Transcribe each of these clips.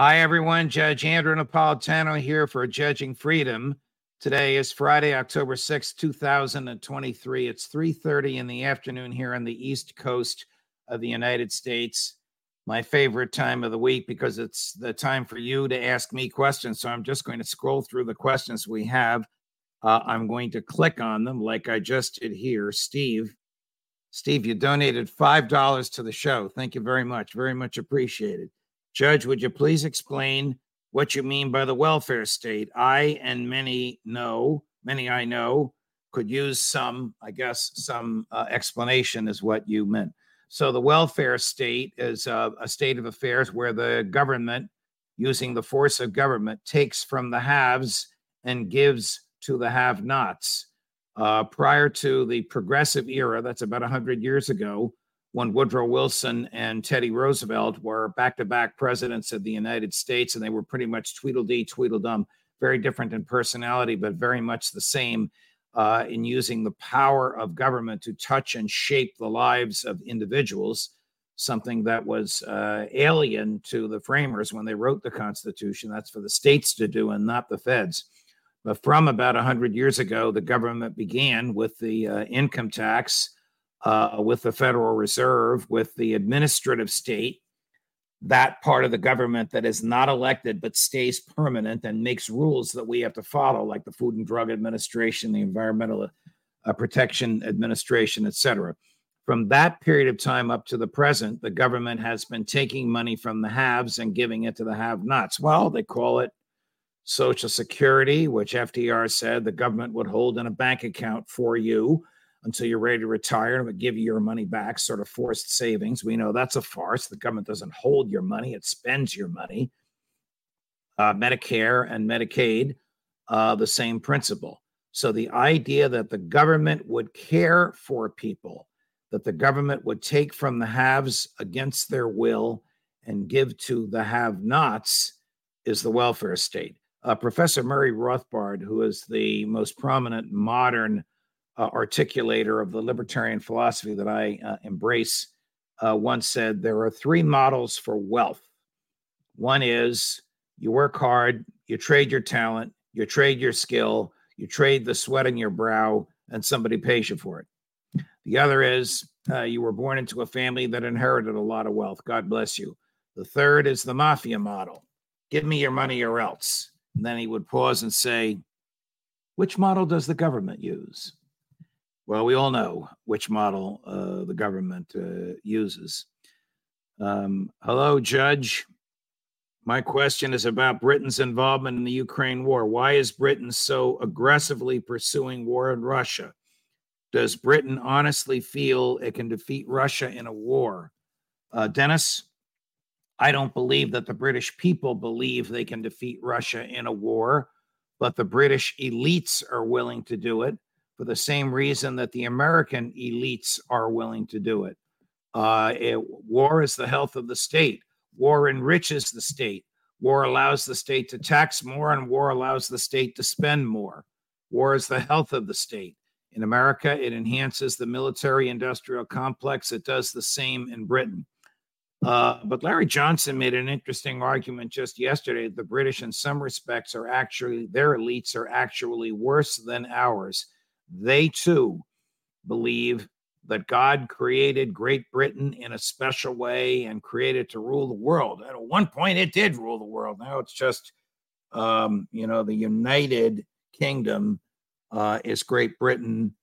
Hi, everyone. Judge Andrew Napolitano here for Judging Freedom. Today is Friday, October 6, 2023. It's 3.30 in the afternoon here on the East Coast of the United States. My favorite time of the week because it's the time for you to ask me questions. So I'm just going to scroll through the questions we have. Uh, I'm going to click on them like I just did here. Steve, Steve, you donated $5 to the show. Thank you very much. Very much appreciated. Judge, would you please explain what you mean by the welfare state? I and many know, many I know, could use some, I guess, some uh, explanation is what you meant. So the welfare state is uh, a state of affairs where the government, using the force of government, takes from the haves and gives to the have-nots. Uh, prior to the progressive era, that's about 100 years ago, when Woodrow Wilson and Teddy Roosevelt were back to back presidents of the United States, and they were pretty much Tweedledee, Tweedledum, very different in personality, but very much the same uh, in using the power of government to touch and shape the lives of individuals, something that was uh, alien to the framers when they wrote the Constitution. That's for the states to do and not the feds. But from about 100 years ago, the government began with the uh, income tax uh, with the Federal Reserve, with the administrative state, that part of the government that is not elected but stays permanent and makes rules that we have to follow, like the Food and Drug Administration, the Environmental uh, Protection Administration, et cetera. From that period of time up to the present, the government has been taking money from the haves and giving it to the have nots. Well, they call it Social Security, which FDR said the government would hold in a bank account for you until you're ready to retire and would give you your money back, sort of forced savings. We know that's a farce. The government doesn't hold your money, it spends your money. Uh, Medicare and Medicaid, uh, the same principle. So the idea that the government would care for people, that the government would take from the haves against their will and give to the have nots is the welfare state. Uh, Professor Murray Rothbard, who is the most prominent modern uh, articulator of the libertarian philosophy that I uh, embrace, uh, once said there are three models for wealth. One is you work hard, you trade your talent, you trade your skill, you trade the sweat on your brow, and somebody pays you for it. The other is uh, you were born into a family that inherited a lot of wealth. God bless you. The third is the mafia model give me your money or else. And then he would pause and say, which model does the government use? Well, we all know which model uh, the government uh, uses. Um, hello, Judge. My question is about Britain's involvement in the Ukraine war. Why is Britain so aggressively pursuing war in Russia? Does Britain honestly feel it can defeat Russia in a war? Uh, Dennis, I don't believe that the British people believe they can defeat Russia in a war, but the British elites are willing to do it for the same reason that the American elites are willing to do it. Uh, it. War is the health of the state. War enriches the state. War allows the state to tax more, and war allows the state to spend more. War is the health of the state. In America, it enhances the military industrial complex. It does the same in Britain. Uh, but Larry Johnson made an interesting argument just yesterday. The British, in some respects, are actually, their elites are actually worse than ours they too believe that God created Great Britain in a special way and created to rule the world. At one point, it did rule the world. Now it's just, um, you know, the United Kingdom uh, is Great Britain,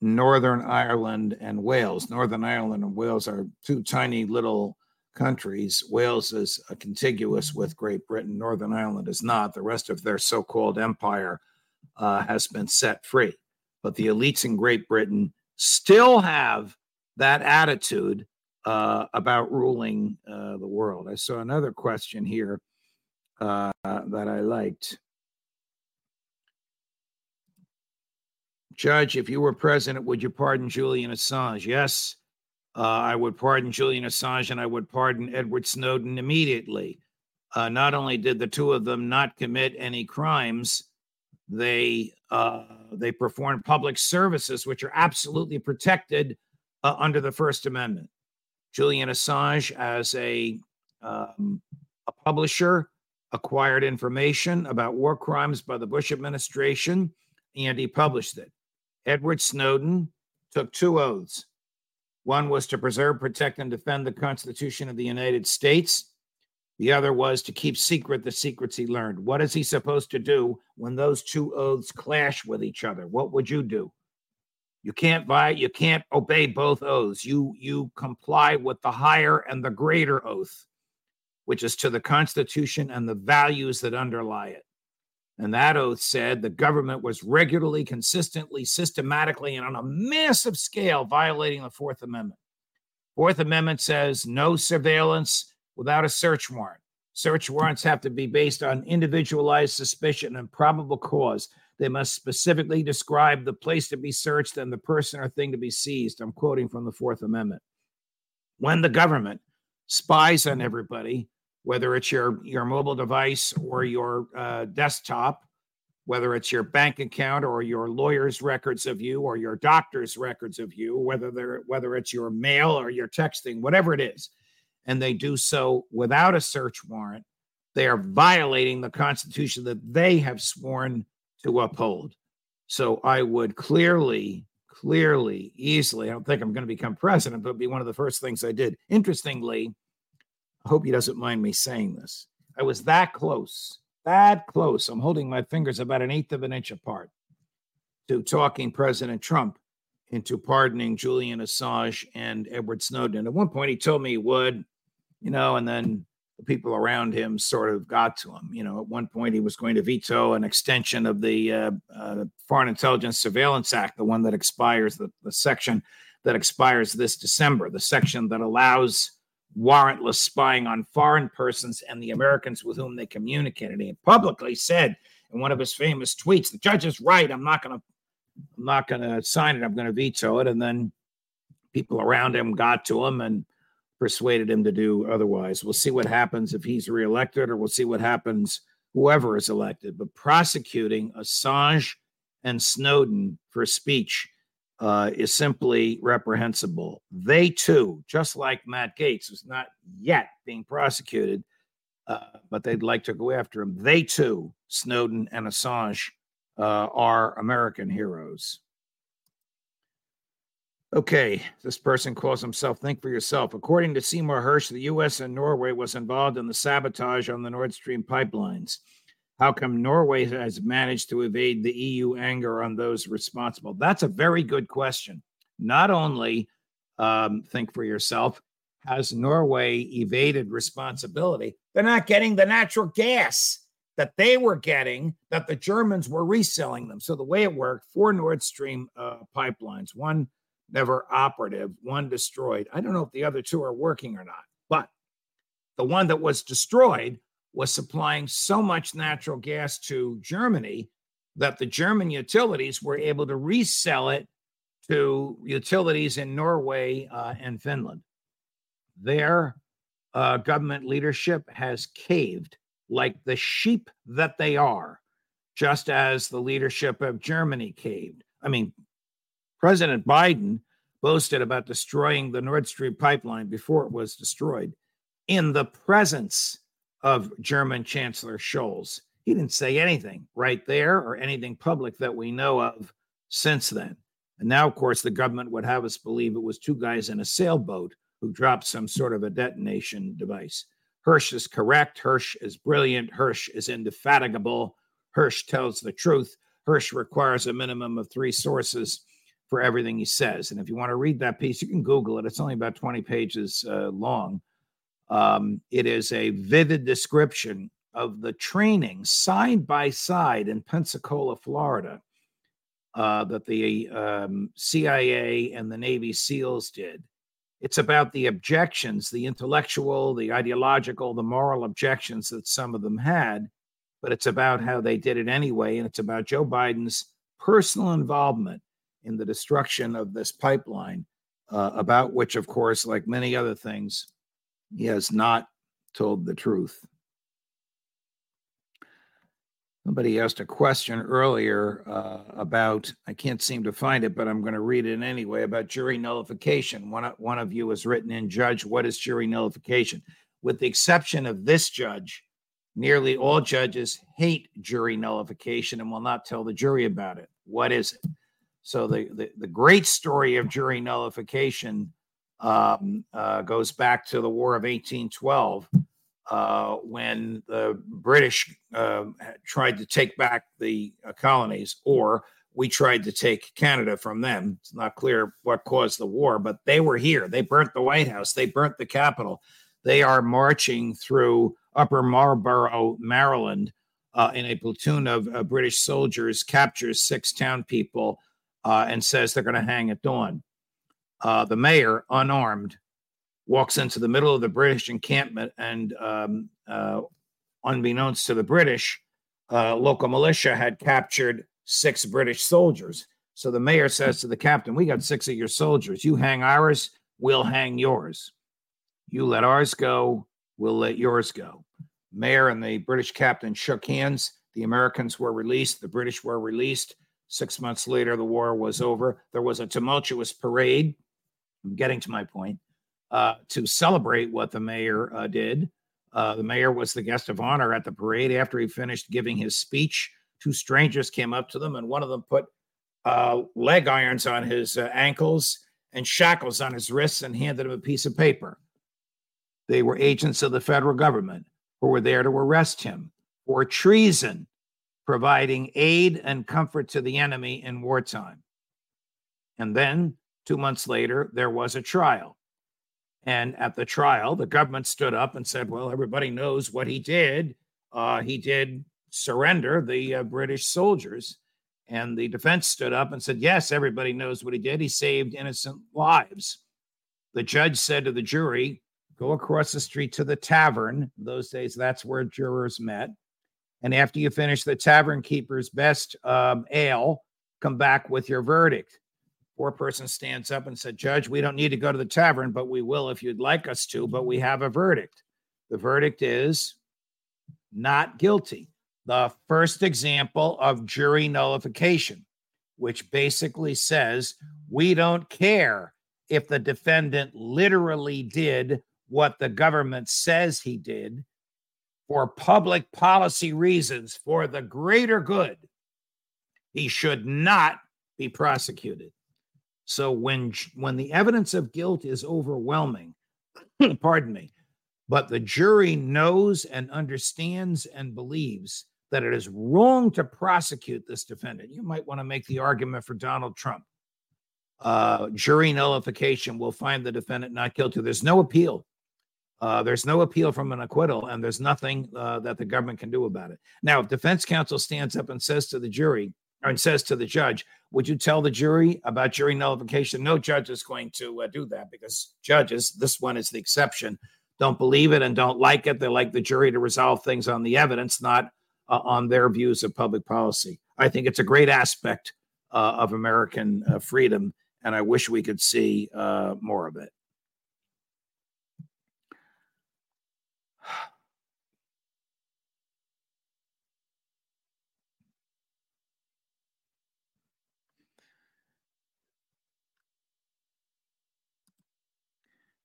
Northern Ireland, and Wales. Northern Ireland and Wales are two tiny little countries. Wales is uh, contiguous with Great Britain. Northern Ireland is not. The rest of their so called empire uh, has been set free. But the elites in Great Britain still have that attitude uh, about ruling uh, the world. I saw another question here uh, that I liked. Judge, if you were president, would you pardon Julian Assange? Yes, uh, I would pardon Julian Assange and I would pardon Edward Snowden immediately. Uh, not only did the two of them not commit any crimes, they uh, they performed public services which are absolutely protected uh, under the First Amendment. Julian Assange, as a um, a publisher, acquired information about war crimes by the Bush administration, and he published it. Edward Snowden took two oaths. One was to preserve, protect, and defend the Constitution of the United States. The other was to keep secret the secrets he learned. What is he supposed to do when those two oaths clash with each other? What would you do? You can't buy, you can't obey both oaths. You you comply with the higher and the greater oath, which is to the Constitution and the values that underlie it. And that oath said the government was regularly, consistently, systematically, and on a massive scale violating the Fourth Amendment. Fourth Amendment says no surveillance, without a search warrant. Search warrants have to be based on individualized suspicion and probable cause. They must specifically describe the place to be searched and the person or thing to be seized. I'm quoting from the Fourth Amendment. When the government spies on everybody, whether it's your, your mobile device or your uh, desktop, whether it's your bank account or your lawyer's records of you or your doctor's records of you, whether whether it's your mail or your texting, whatever it is, and they do so without a search warrant, they are violating the Constitution that they have sworn to uphold. So I would clearly, clearly, easily, I don't think I'm going to become president, but be one of the first things I did. Interestingly, I hope he doesn't mind me saying this. I was that close, that close. I'm holding my fingers about an eighth of an inch apart to talking President Trump into pardoning Julian Assange and Edward Snowden. At one point, he told me he would you know, and then the people around him sort of got to him. You know, at one point he was going to veto an extension of the uh, uh, Foreign Intelligence Surveillance Act, the one that expires, the, the section that expires this December, the section that allows warrantless spying on foreign persons and the Americans with whom they communicated. He publicly said in one of his famous tweets, "The judge is right. I'm not going to, I'm not going to sign it. I'm going to veto it." And then people around him got to him and persuaded him to do otherwise. We'll see what happens if he's reelected, or we'll see what happens whoever is elected. But prosecuting Assange and Snowden for speech uh, is simply reprehensible. They too, just like Matt Gaetz, who's not yet being prosecuted, uh, but they'd like to go after him. They too, Snowden and Assange, uh, are American heroes. Okay, this person calls himself Think for Yourself. According to Seymour Hersh, the U.S. and Norway was involved in the sabotage on the Nord Stream pipelines. How come Norway has managed to evade the EU anger on those responsible? That's a very good question. Not only um, think for yourself, has Norway evaded responsibility? They're not getting the natural gas that they were getting that the Germans were reselling them. So the way it worked, four Nord Stream uh, pipelines, one never operative, one destroyed. I don't know if the other two are working or not, but the one that was destroyed was supplying so much natural gas to Germany that the German utilities were able to resell it to utilities in Norway uh, and Finland. Their uh, government leadership has caved like the sheep that they are, just as the leadership of Germany caved. I mean, President Biden boasted about destroying the Nord Stream pipeline before it was destroyed in the presence of German Chancellor Scholz. He didn't say anything right there or anything public that we know of since then. And now, of course, the government would have us believe it was two guys in a sailboat who dropped some sort of a detonation device. Hersh is correct. Hersh is brilliant. Hersh is indefatigable. Hersh tells the truth. Hersh requires a minimum of three sources for everything he says. And if you want to read that piece, you can Google it. It's only about 20 pages uh, long. Um, it is a vivid description of the training side by side in Pensacola, Florida, uh, that the um, CIA and the Navy SEALs did. It's about the objections, the intellectual, the ideological, the moral objections that some of them had, but it's about how they did it anyway. And it's about Joe Biden's personal involvement in the destruction of this pipeline, uh, about which, of course, like many other things, he has not told the truth. Somebody asked a question earlier uh, about, I can't seem to find it, but I'm going to read it anyway, about jury nullification. One, one of you has written in, Judge, what is jury nullification? With the exception of this judge, nearly all judges hate jury nullification and will not tell the jury about it. What is it? So the, the, the great story of jury nullification um, uh, goes back to the War of 1812 uh, when the British uh, tried to take back the uh, colonies, or we tried to take Canada from them. It's not clear what caused the war, but they were here. They burnt the White House, they burnt the Capitol. They are marching through Upper Marlboro, Maryland, uh, in a platoon of uh, British soldiers, captures six town people, uh, and says they're going to hang at dawn. the mayor, unarmed, walks into the middle of the British encampment, and um, uh, unbeknownst to the British, uh, local militia had captured six British soldiers. So the mayor says to the captain, We got six of your soldiers. You hang ours, we'll hang yours. You let ours go, we'll let yours go. Mayor and the British captain shook hands. The Americans were released, the British were released. Six months later, the war was over. There was a tumultuous parade. I'm getting to my point uh, to celebrate what the mayor uh, did. Uh, the mayor was the guest of honor at the parade. After he finished giving his speech, two strangers came up to them, and one of them put uh, leg irons on his uh, ankles and shackles on his wrists and handed him a piece of paper. They were agents of the federal government who were there to arrest him for treason, providing aid and comfort to the enemy in wartime. And then, two months later, there was a trial. And at the trial, the government stood up and said, well, everybody knows what he did. Uh, he did surrender the uh, British soldiers. And the defense stood up and said, yes, everybody knows what he did. He saved innocent lives. The judge said to the jury, go across the street to the tavern. In those days, that's where jurors met. And after you finish the tavern keeper's best um, ale, come back with your verdict. Poor person stands up and said, Judge, we don't need to go to the tavern, but we will if you'd like us to, but we have a verdict. The verdict is not guilty. The first example of jury nullification, which basically says we don't care if the defendant literally did what the government says he did for public policy reasons, for the greater good, he should not be prosecuted. So when when the evidence of guilt is overwhelming, pardon me, but the jury knows and understands and believes that it is wrong to prosecute this defendant. You might want to make the argument for Donald Trump. Uh, jury nullification will find the defendant not guilty. There's no appeal. Uh, there's no appeal from an acquittal, and there's nothing uh, that the government can do about it. Now, if defense counsel stands up and says to the jury, and says to the judge, Would you tell the jury about jury nullification? No judge is going to uh, do that because judges, this one is the exception, don't believe it and don't like it. They like the jury to resolve things on the evidence, not uh, on their views of public policy. I think it's a great aspect uh, of American uh, freedom, and I wish we could see more of it.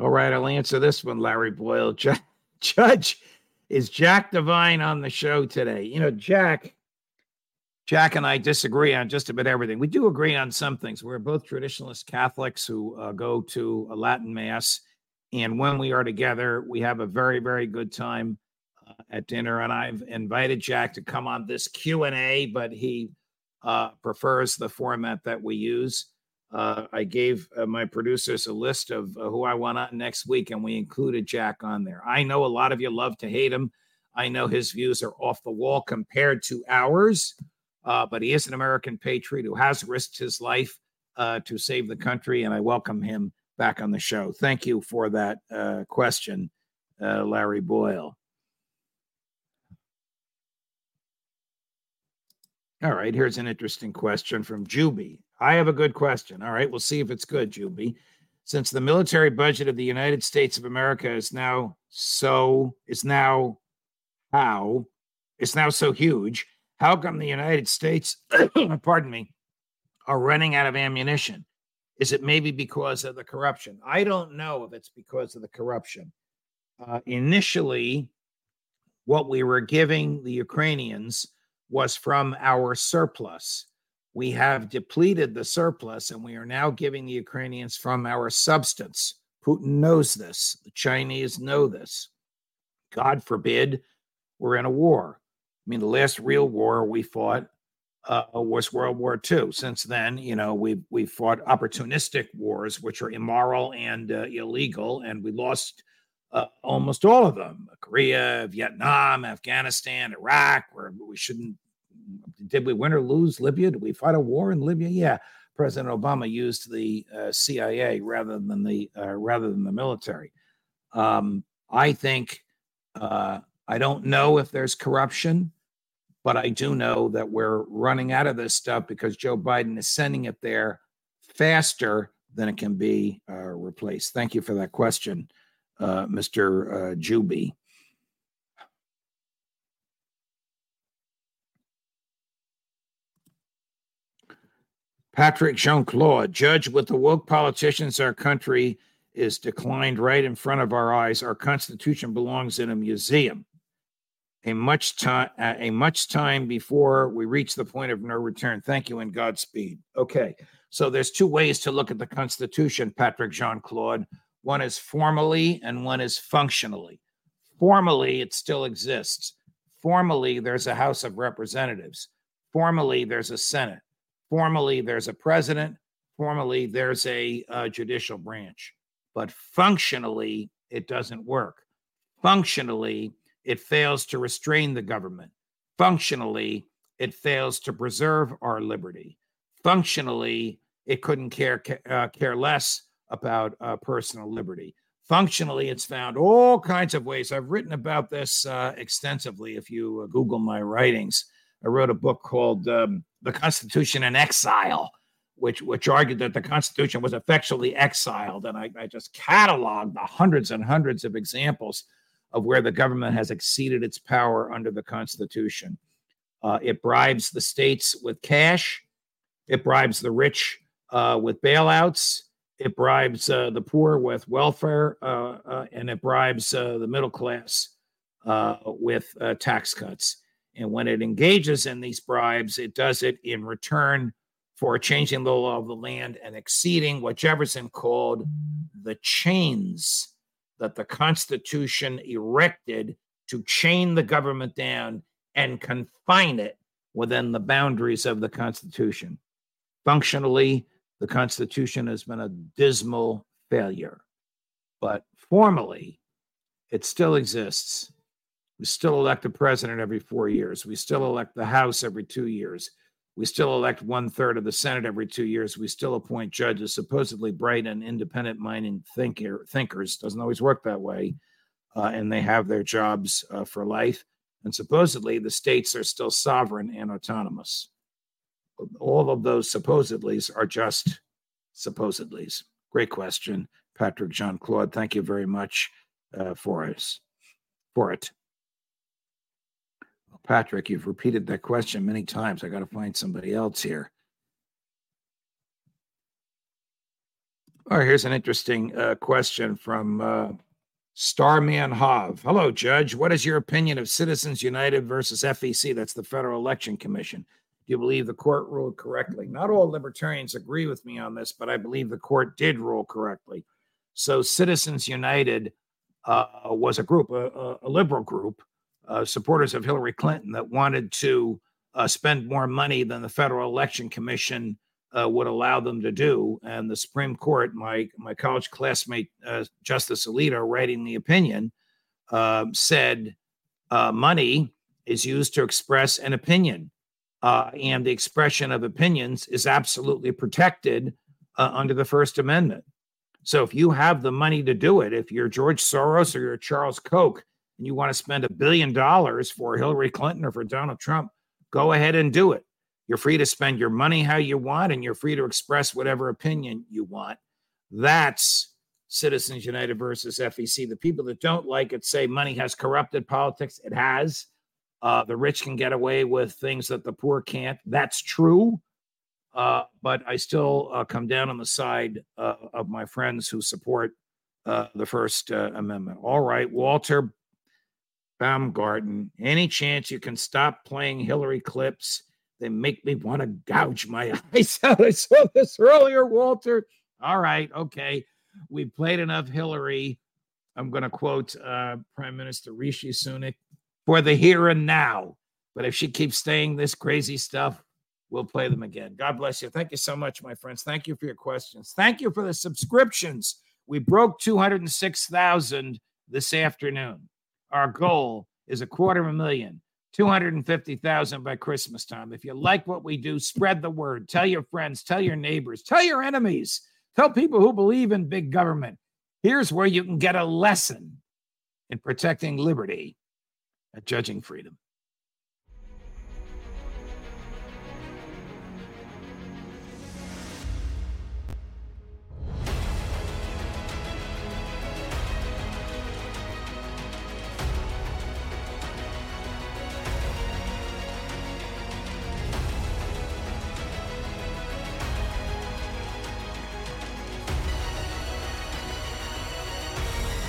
All right, I'll answer this one, Larry Boyle. Judge, is Jack Devine on the show today? You know, Jack, Jack and I disagree on just about everything. We do agree on some things. We're both traditionalist Catholics who uh, go to a Latin Mass. And when we are together, we have a very, very good time uh, at dinner. And I've invited Jack to come on this Q&A, but he uh, prefers the format that we use. Uh, I gave uh, my producers a list of uh, who I want on next week, and we included Jack on there. I know a lot of you love to hate him. I know his views are off the wall compared to ours uh, but he is an American patriot who has risked his life uh, to save the country, and I welcome him back on the show. Thank you for that uh, question, Larry Boyle. All right, here's an interesting question from Juby. I have a good question. All right, we'll see if it's good, Juby. Since the military budget of the United States of America is now so is now how it's now so huge, how come the United States, pardon me, are running out of ammunition? Is it maybe because of the corruption? I don't know if it's because of the corruption. Uh, initially, what we were giving the Ukrainians was from our surplus. We have depleted the surplus and we are now giving the Ukrainians from our substance. Putin knows this. The Chinese know this. God forbid we're in a war. I mean, the last real war we fought uh, was World War II. Since then, you know, we we fought opportunistic wars, which are immoral and uh, illegal, and we lost uh, almost all of them: Korea, Vietnam, Afghanistan, Iraq. Where we shouldn't. Did we win or lose Libya? Did we fight a war in Libya? Yeah. President Obama used the uh, CIA rather than the uh, rather than the military. Um, I think uh, I don't know if there's corruption. But I do know that we're running out of this stuff because Joe Biden is sending it there faster than it can be uh, replaced. Thank you for that question, uh, Mr. Uh, Juby. Patrick Jean Claude, judge with the woke politicians, our country is declined right in front of our eyes. Our Constitution belongs in a museum a much time a much time before we reach the point of no return. Thank you and Godspeed. Okay, so there's two ways to look at the Constitution, Patrick Jean Claude. One is formally and one is functionally. Formally, it still exists. Formally, there's a House of Representatives. Formally, there's a Senate. Formally, there's a president. Formally, there's a uh, judicial branch. But functionally, it doesn't work. Functionally, it fails to restrain the government. Functionally, it fails to preserve our liberty. Functionally, it couldn't care uh, care less about uh, personal liberty. Functionally, it's found all kinds of ways. I've written about this uh, extensively. If you uh, Google my writings, I wrote a book called um, "The Constitution in Exile," which which argued that the Constitution was effectually exiled, and I, I just cataloged the hundreds and hundreds of examples of where the government has exceeded its power under the Constitution. Uh, it bribes the states with cash, it bribes the rich uh, with bailouts, it bribes uh, the poor with welfare, uh, uh, and it bribes uh, the middle class with tax cuts. And when it engages in these bribes, it does it in return for changing the law of the land and exceeding what Jefferson called the chains that the Constitution erected to chain the government down and confine it within the boundaries of the Constitution. Functionally, the Constitution has been a dismal failure, but formally, it still exists. We still elect a president every four years. We still elect the House every two years. We still elect one third of the Senate every two years. We still appoint judges, supposedly bright and independent minded thinker, thinkers. Doesn't always work that way. Uh, and they have their jobs uh, for life. And supposedly the states are still sovereign and autonomous. All of those supposedlys are just supposedlys. Great question, Patrick Jean Claude. Thank you very much uh, for us for it. Patrick, you've repeated that question many times. I got to find somebody else here. All right, here's an interesting uh, question from uh, Starman Hav. Hello, Judge. What is your opinion of Citizens United versus FEC? That's the Federal Election Commission. Do you believe the court ruled correctly? Not all libertarians agree with me on this, but I believe the court did rule correctly. So, Citizens United uh, was a group, a, a liberal group, uh, supporters of Hillary Clinton that wanted to uh, spend more money than the Federal Election Commission uh, would allow them to do. And the Supreme Court, my my college classmate uh, Justice Alito, writing the opinion, uh, said uh, money is used to express an opinion, uh, and the expression of opinions is absolutely protected under the First Amendment. So if you have the money to do it, if you're George Soros or you're Charles Koch, and you want to spend a billion dollars for Hillary Clinton or for Donald Trump, go ahead and do it. You're free to spend your money how you want, and you're free to express whatever opinion you want. That's Citizens United versus FEC. The people that don't like it say money has corrupted politics. It has. Uh, the rich can get away with things that the poor can't. That's true. Uh, but I still uh, come down on the side uh, of my friends who support uh, the First uh, Amendment. All right, Walter Baumgarten, any chance you can stop playing Hillary clips they make me want to gouge my eyes out. I saw this earlier, Walter. All right, okay. We played enough Hillary. I'm going to quote uh, Prime Minister Rishi Sunak for the here and now. But if she keeps saying this crazy stuff, we'll play them again. God bless you. Thank you so much, my friends. Thank you for your questions. Thank you for the subscriptions. We broke 206,000 this afternoon. Our goal is a quarter of a million. 250,000 by Christmas time. If you like what we do, spread the word. Tell your friends, tell your neighbors, tell your enemies, tell people who believe in big government. Here's where you can get a lesson in protecting liberty and judging freedom.